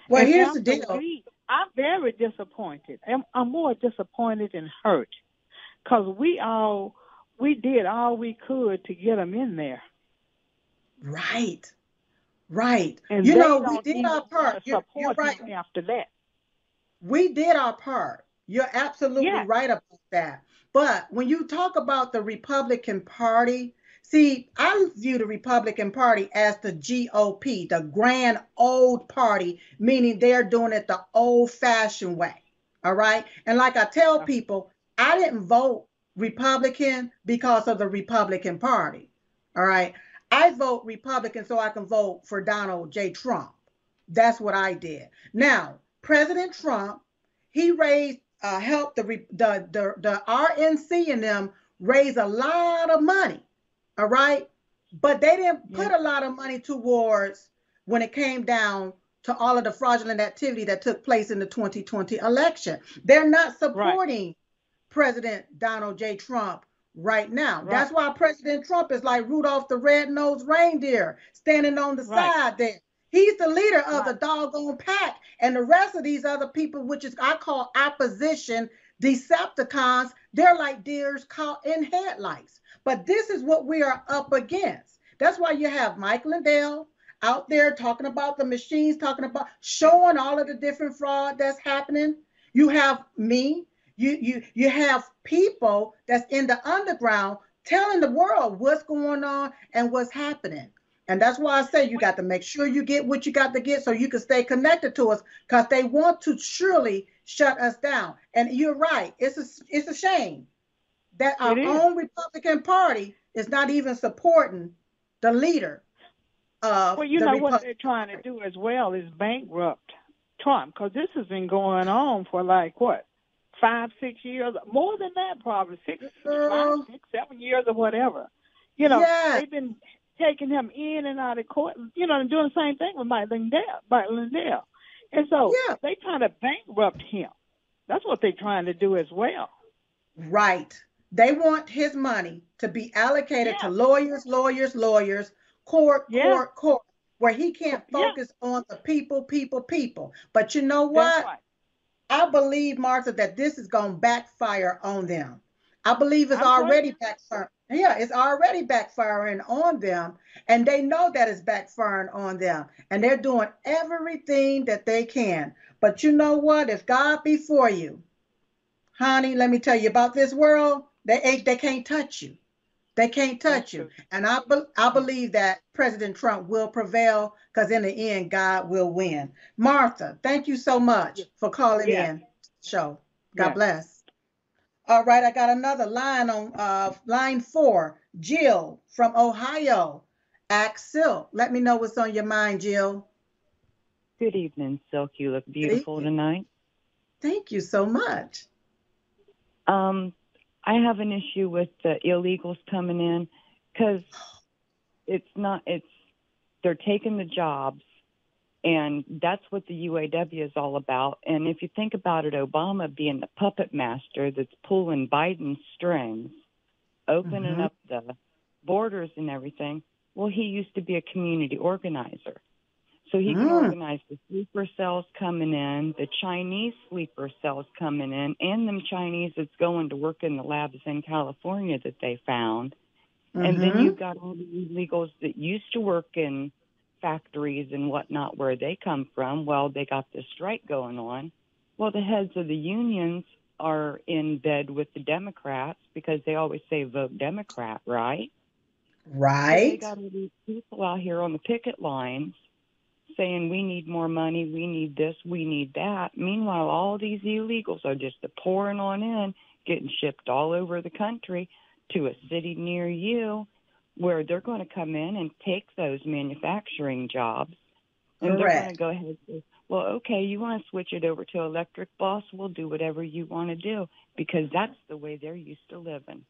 Well, And here's the deal. I'm very disappointed. I'm, I'm more disappointed and hurt because we all we did all we could to get him in there, Right. Right. and you know, we did our part. You're, you're right. after that. We did our part. You're absolutely Yeah. right about that. But when you talk about the Republican Party, see, I view the Republican Party as the GOP, the grand old party, meaning they're doing it the old fashioned way. All right. And like I tell people, I didn't vote Republican because of the Republican Party. All right. I vote Republican so I can vote for Donald J. Trump. That's what I did. Now, President Trump, he raised, uh, helped the, the, the, the RNC and them raise a lot of money. All right. But they didn't put a lot of money towards when it came down to all of the fraudulent activity that took place in the 2020 election. They're not supporting right. President Donald J. Trump right now. Right. That's why President Trump is like Rudolph the red-nosed reindeer standing on the right. side there. He's the leader of the doggone pack, and the rest of these other people, which is I call opposition Decepticons, they're like deers caught in headlights. But this is what we are up against. That's why you have Mike Lindell out there talking about the machines, talking about showing all of the different fraud that's happening. You have me you you you have people that's in the underground telling the world what's going on and what's happening. And that's why I say you got to make sure you get what you got to get so you can stay connected to us because they want to surely shut us down. And you're right. It's a, it's a shame that our own Republican Party is not even supporting the leader of Well, you know what they're trying to do as well is bankrupt Trump because this has been going on for like what five, six years, more than that, probably six, five, six, seven years or whatever. You know, yes. they've been taking him in and out of court. You know, and doing the same thing with Mike Lindell, Mike Lindell. And so yeah. they trying to bankrupt him. That's what they're trying to do as well. Right. They want his money to be allocated yeah. to lawyers, lawyers, lawyers, court, yeah. court, court, where he can't focus on the people, people, people. But you know what? Right. I believe, Martha, that this is going to backfire on them. I believe it's I'm already backfiring. Yeah, it's already backfiring on them, and they know that it's backfiring on them, and they're doing everything that they can. But you know what? If God be for you, honey, let me tell you about this world. They ain't, they can't touch you. They can't touch you. And I, be, I believe that President Trump will prevail because in the end, God will win. Martha, thank you so much for calling Yeah. in. Show. God Yeah. bless. All right, I got another line on uh, line four. Jill from Ohio. Axel, let me know what's on your mind, Jill. Good evening, Silk. You look beautiful evening. tonight. Thank you so much. Um, I have an issue with the illegals coming in because it's not. It's they're taking the jobs, and that's what the UAW is all about. And if you think about it, Obama being the puppet master that's pulling Biden's strings, opening Mhm. up the borders and everything. Well, he used to be a community organizer. So he can Mm. organize the sleeper cells coming in, the Chinese sleeper cells coming in, and them Chinese that's going to work in the labs in California that they found. And then Mhm. you've got all the illegals that used to work in factories and whatnot where they come from. Well, they got this strike going on. Well, the heads of the unions are in bed with the Democrats because they always say vote Democrat, right? So they got all these people out here on the picket lines saying we need more money, we need this, we need that. Meanwhile, all these illegals are just pouring on in, getting shipped all over the country to a city near you where they're going to come in and take those manufacturing jobs. And they're going to go ahead and say, well, okay, you want to switch it over to electric boss? We'll do whatever you want to do because that's the way they're used to living.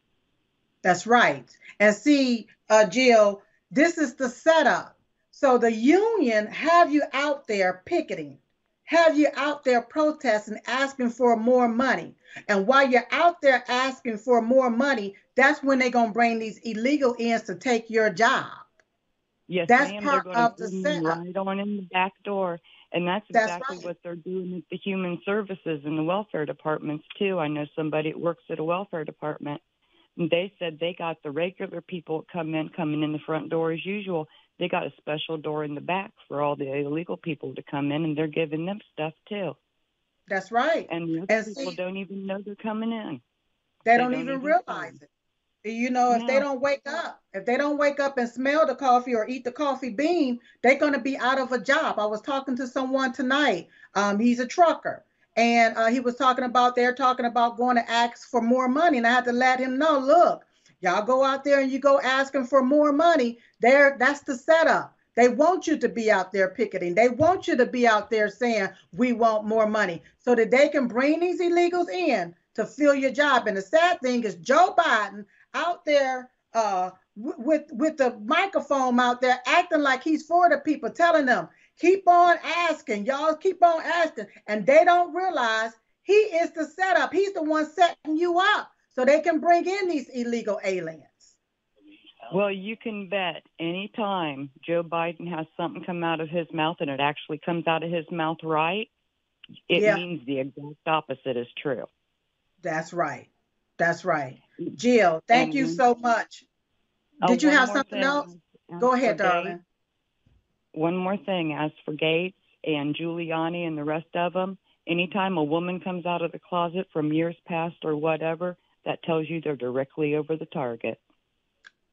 That's right. And see, uh, Jill, this is the setup. So the union have you out there picketing, have you out there protesting, asking for more money. And while you're out there asking for more money, that's when they're going to bring these illegal ins to take your job. Yes, That's ma'am. part of the setup. right on in the back door, and that's That's exactly right. what they're doing at the human services and the welfare departments too. I know somebody that works at a welfare department, and they said they got the regular people come in coming in the front door as usual. They got a special door in the back for all the illegal people to come in, and they're giving them stuff too. That's right. And most And people see- don't even know they're coming in. They, They don't, don't even even realize it. You know, if they don't wake up, if they don't wake up and smell the coffee or eat the coffee bean, they're going to be out of a job. I was talking to someone tonight. Um, he's a trucker, and uh, he was talking about they're talking about going to ask for more money, and I had to let him know, look, y'all go out there and you go asking for more money. There, that's the setup. They want you to be out there picketing. They want you to be out there saying, we want more money so that they can bring these illegals in to fill your job. And the sad thing is, Joe Biden out there uh, with, with the microphone out there acting like he's for the people, telling them, keep on asking, y'all keep on asking. And they don't realize he is the setup. He's the one setting you up so they can bring in these illegal aliens. Well, you can bet anytime Joe Biden has something come out of his mouth and it actually comes out of his mouth right, it yeah. means the exact opposite is true. That's right. That's right. Jill, thank you so much. Oh, Did you have something else? Go ahead, darling. one more thing. As for Gaetz and Giuliani and the rest of them, anytime a woman comes out of the closet from years past or whatever, that tells you they're directly over the target.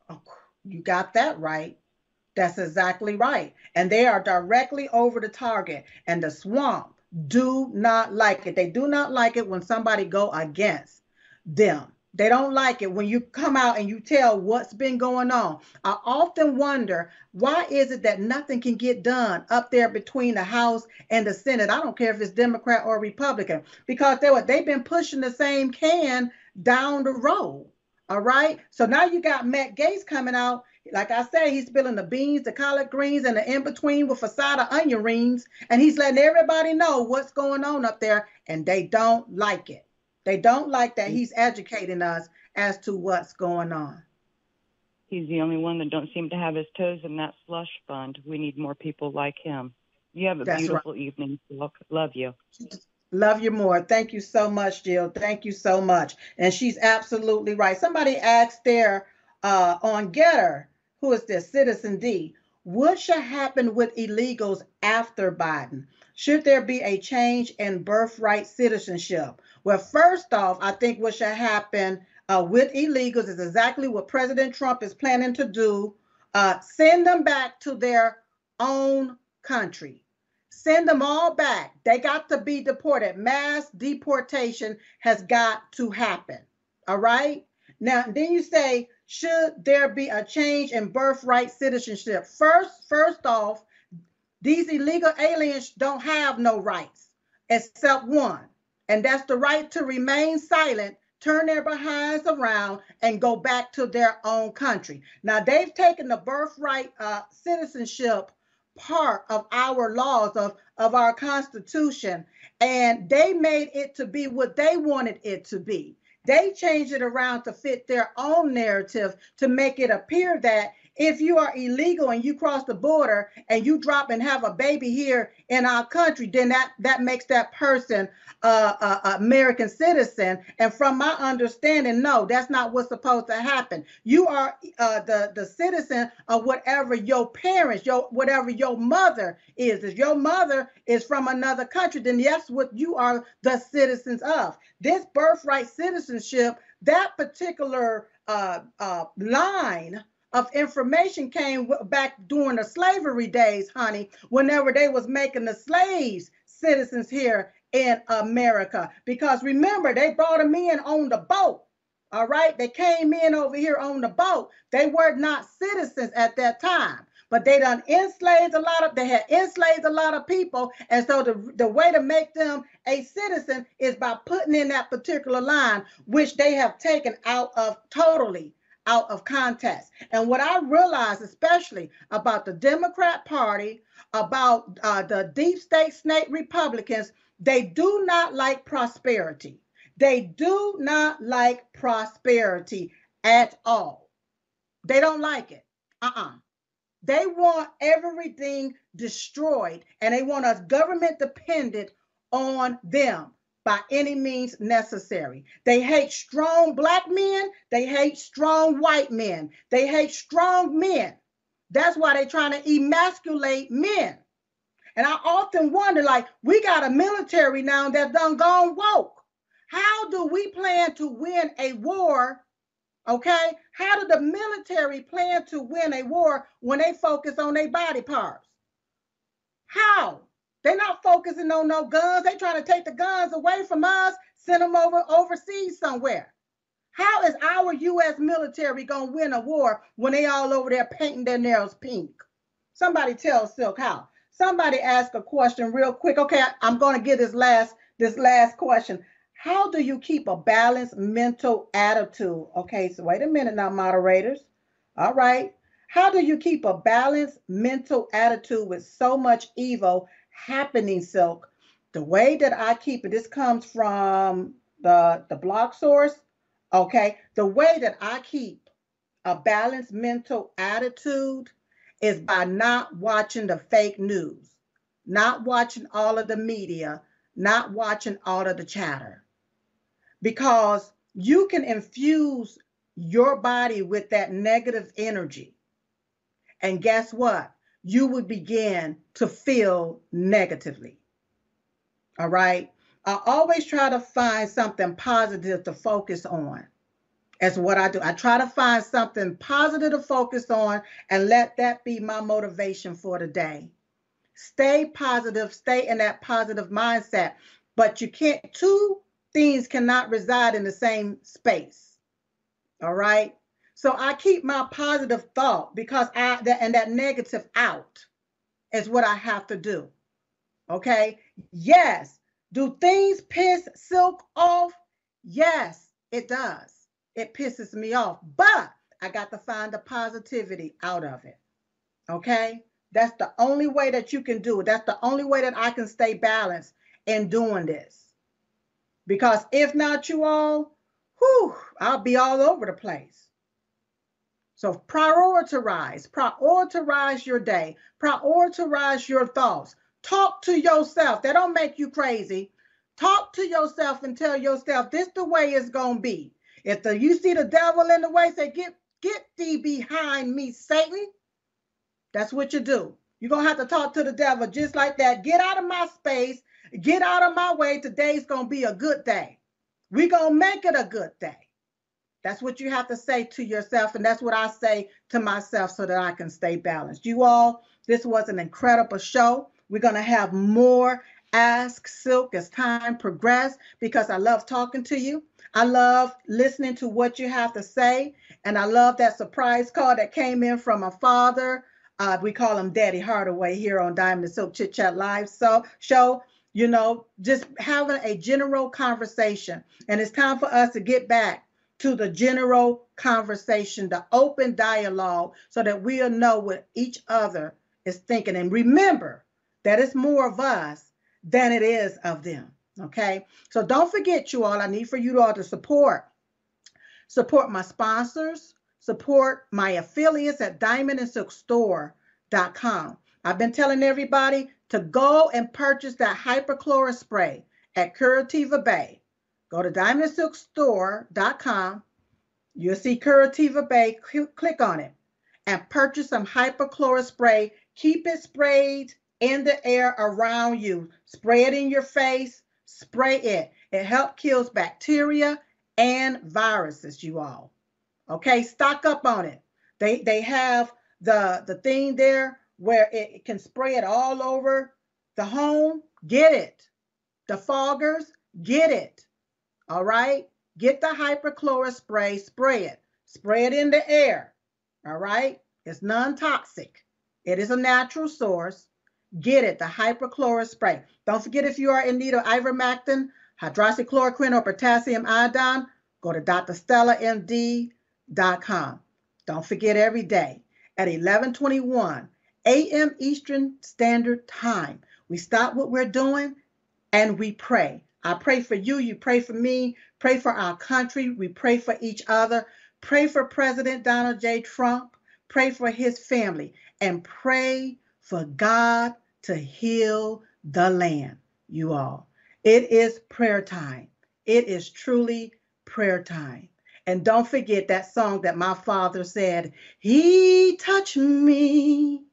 Oh, you got that right. That's exactly right. And they are directly over the target. And the swamp do not like it. They do not like it when somebody go against them. They don't like it when you come out and you tell what's been going on. I often wonder why is it that nothing can get done up there between the House and the Senate? I don't care if it's Democrat or Republican because they were they've been pushing the same can down the road. All right. So now you got Matt Gaetz coming out. Like I said, he's spilling the beans, the collard greens, and the in between with a side of onion rings. And he's letting everybody know what's going on up there. And they don't like it. They don't like that he's educating us as to what's going on. He's the only one that don't seem to have his toes in that slush fund. We need more people like him. You have a That's beautiful right. evening. Love you. Love you more. Thank you so much, Jill. Thank you so much. And she's absolutely right. Somebody asked there uh, on GETTR, who is this? Citizen D. What should happen with illegals after Biden? Should there be a change in birthright citizenship? Well, first off, I think what should happen uh, with illegals is exactly what President Trump is planning to do uh, send them back to their own country. Send them all back. They got to be deported. Mass deportation has got to happen. All right. Now, then you say, should there be a change in birthright citizenship? First, first off, these illegal aliens don't have no rights except one, and that's the right to remain silent, turn their behinds around, and go back to their own country. Now, they've taken the birthright uh, citizenship part of our laws of of our constitution. And they made it to be what they wanted it to be. They changed it around to fit their own narrative to make it appear that if you are illegal and you cross the border and you drop and have a baby here in our country, then that that makes that person uh, a, American citizen. And from my understanding, no, that's not what's supposed to happen. You are uh, the the citizen of whatever your parents, your whatever your mother is. If your mother is from another country, then that's what you are the citizens of. This birthright citizenship, that particular uh, uh line of information came back during the slavery days, honey, whenever they was making the slaves citizens here in America. Because remember, they brought them in on the boat. All right, they came in over here on the boat. They were not citizens at that time, but they done enslaved a lot of. They had enslaved a lot of people, and so the the way to make them a citizen is by putting in that particular line, which they have taken out of totally out of context. And what I realized, especially about the Democrat Party, about uh, the deep state snake Republicans, they do not like prosperity. They do not like prosperity at all. They don't like it. Uh uh-uh. uh They want everything destroyed and they want us government dependent on them by any means necessary. They hate strong black men. They hate strong white men. They hate strong men. That's why they're trying to emasculate men. And I often wonder, like, we got a military now that's done gone woke. How do we plan to win a war? Okay, how do the military plan to win a war when they focus on their body parts? How? They're not focusing on no guns. They trying to take the guns away from us, send them over overseas somewhere. How is our U.S. military gonna win a war when they all over there painting their nails pink? Somebody tell Silk how. Somebody ask a question real quick. Okay, I'm gonna give this last this last question. How do you keep a balanced mental attitude? Okay, so wait a minute now, moderators. All right. How do you keep a balanced mental attitude with so much evil happening, Silk? The way that I keep it, this comes from the, the blog source. Okay. The way that I keep a balanced mental attitude is by not watching the fake news, not watching all of the media, not watching all of the chatter. Because you can infuse your body with that negative energy. And guess what? You would begin to feel negatively. All right. I always try to find something positive to focus on. That's what I do. I try to find something positive to focus on and let that be my motivation for the day. Stay positive, stay in that positive mindset. But you can't, two things cannot reside in the same space. All right. So I keep my positive thought because I that and that negative out is what I have to do. Okay. Yes. Do things piss silk off? Yes, it does. It pisses me off, but I got to find the positivity out of it. Okay. That's the only way that you can do it. That's the only way that I can stay balanced in doing this. Because if not, you all, whew, I'll be all over the place. So prioritize, prioritize your day, prioritize your thoughts. Talk to yourself. That don't make you crazy. Talk to yourself and tell yourself this the way it's gonna be. If the you see the devil in the way, say, get get thee behind me, Satan. That's what you do. You're gonna have to talk to the devil just like that. Get out of my space, get out of my way. Today's gonna be a good day. We're to make it a good day. That's what you have to say to yourself. And that's what I say to myself so that I can stay balanced. You all, this was an incredible show. We're going to have more Ask Silk as time progresses because I love talking to you. I love listening to what you have to say. And I love that surprise call that came in from a father. Uh, we call him Daddy Hardaway here on Diamond and Silk Chit Chat Live so, show you know, just having a general conversation. And it's time for us to get back to the general conversation, the open dialogue, so that we'll know what each other is thinking. And remember that it's more of us than it is of them. Okay. So don't forget, you all, I need for you all to support. Support my sponsors, support my affiliates at diamondandsilkstore.com. I've been telling everybody to go and purchase that hyperchlorous spray at Curativa Bay. Go to diamondsilkstore.com. You'll see Curativa Bay. Click on it and purchase some hyperchlorous spray. Keep it sprayed in the air around you. Spray it in your face. Spray it. It helps kills bacteria and viruses, you all. Okay, stock up on it. They they have the the thing there where it can spray it all over the home, get it. The foggers, get it. All right? Get the hyperchlorous spray, spray it. Spray it in the air. All right? It's non toxic, it is a natural source. Get it, the hyperchlorous spray. Don't forget if you are in need of ivermectin, hydroxychloroquine, or potassium iodine, go to drstellamd.com. Don't forget every day at 1121 a.m. Eastern Standard Time. We stop what we're doing and we pray. I pray for you, you pray for me, pray for our country, we pray for each other, pray for President Donald J. Trump, pray for his family, and pray for God to heal the land, you all. It is prayer time. It is truly prayer time. And don't forget that song that my father said, He touched me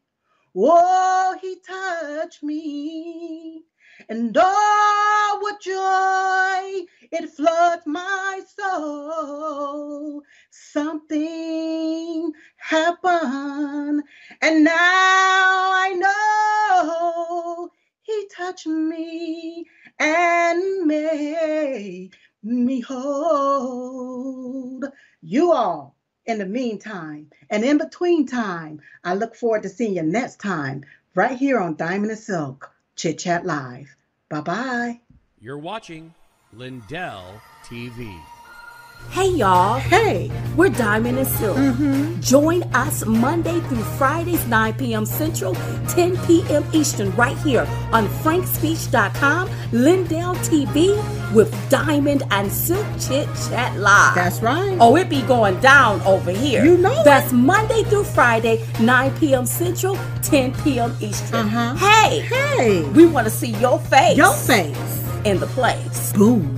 Oh, he touched me. And oh, what joy it floods my soul. Something happened, and now I know he touched me and make me hold. You all, in the meantime and in between time, I look forward to seeing you next time right here on Diamond and Silk Chit Chat Live. Bye bye. You're watching Lindell TV. Hey y'all, Hey. we're Diamond and Silk. Mm-hmm. Join us Monday through Fridays, 9 p.m. Central, 10 p.m. Eastern, right here on frankspeech.com, Lindell TV with Diamond and Silk Chit Chat Live. That's right. Oh, it be going down over here. You know it. That's Monday through Friday, 9 p.m. Central, 10 p.m. Eastern. Uh-huh. Hey, Hey. we want to see your face Your face. in the place. Boom.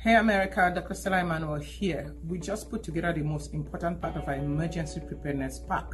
Hey America, Dr. Stella Immanuel here. We just put together the most important part of our emergency preparedness pack.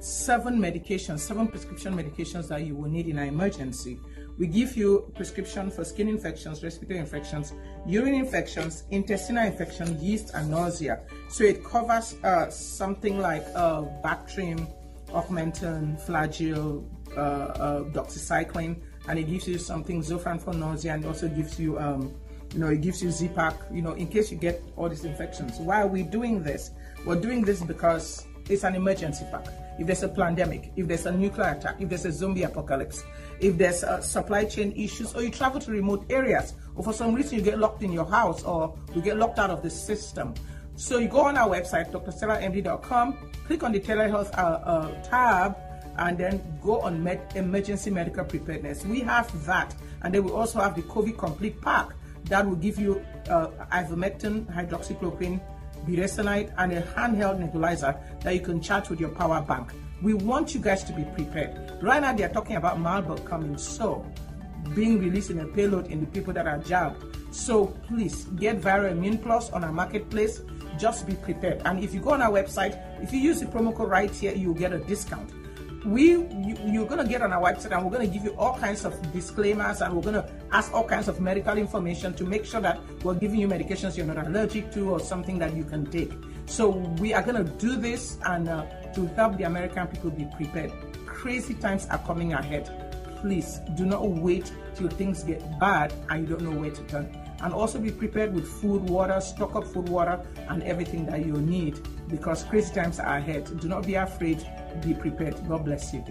Seven medications, seven prescription medications that you will need in an emergency. We give you prescription for skin infections, respiratory infections, urine infections, intestinal infection, yeast, and nausea. So it covers uh, something like uh, Bactrim, Augmentin, Flagyl, uh, uh, doxycycline, and it gives you something Zofran for nausea, and also gives you um, you know, it gives you Z-Pack, you know, in case you get all these infections. Why are we doing this? We're doing this because it's an emergency pack. If there's a pandemic, if there's a nuclear attack, if there's a zombie apocalypse, if there's uh, supply chain issues, or you travel to remote areas, or for some reason you get locked in your house, or you get locked out of the system. So you go on our website, drstellamd.com, click on the telehealth uh, uh, tab, and then go on med- emergency medical preparedness. We have that, and then we also have the COVID complete pack that will give you uh, ivermectin, hydroxychloroquine, budesonide, and a handheld nebulizer that you can charge with your power bank. We want you guys to be prepared. Right now, they are talking about Marburg coming, so being released in a payload in the people that are jabbed. So please get Viral Immune Plus on our marketplace. Just be prepared. And if you go on our website, if you use the promo code right here, you'll get a discount we you, you're to get on our website and we're to give you all kinds of disclaimers and we're to ask all kinds of medical information to make sure that we're giving you medications you're not allergic to or something that you can take. So we are to do this and uh, to help the american people be prepared. Crazy times are coming ahead. Please do not wait till things get bad and you don't know where to turn. And also be prepared with food water stock up food water and everything that you need because times are ahead do not be afraid be prepared. God bless you.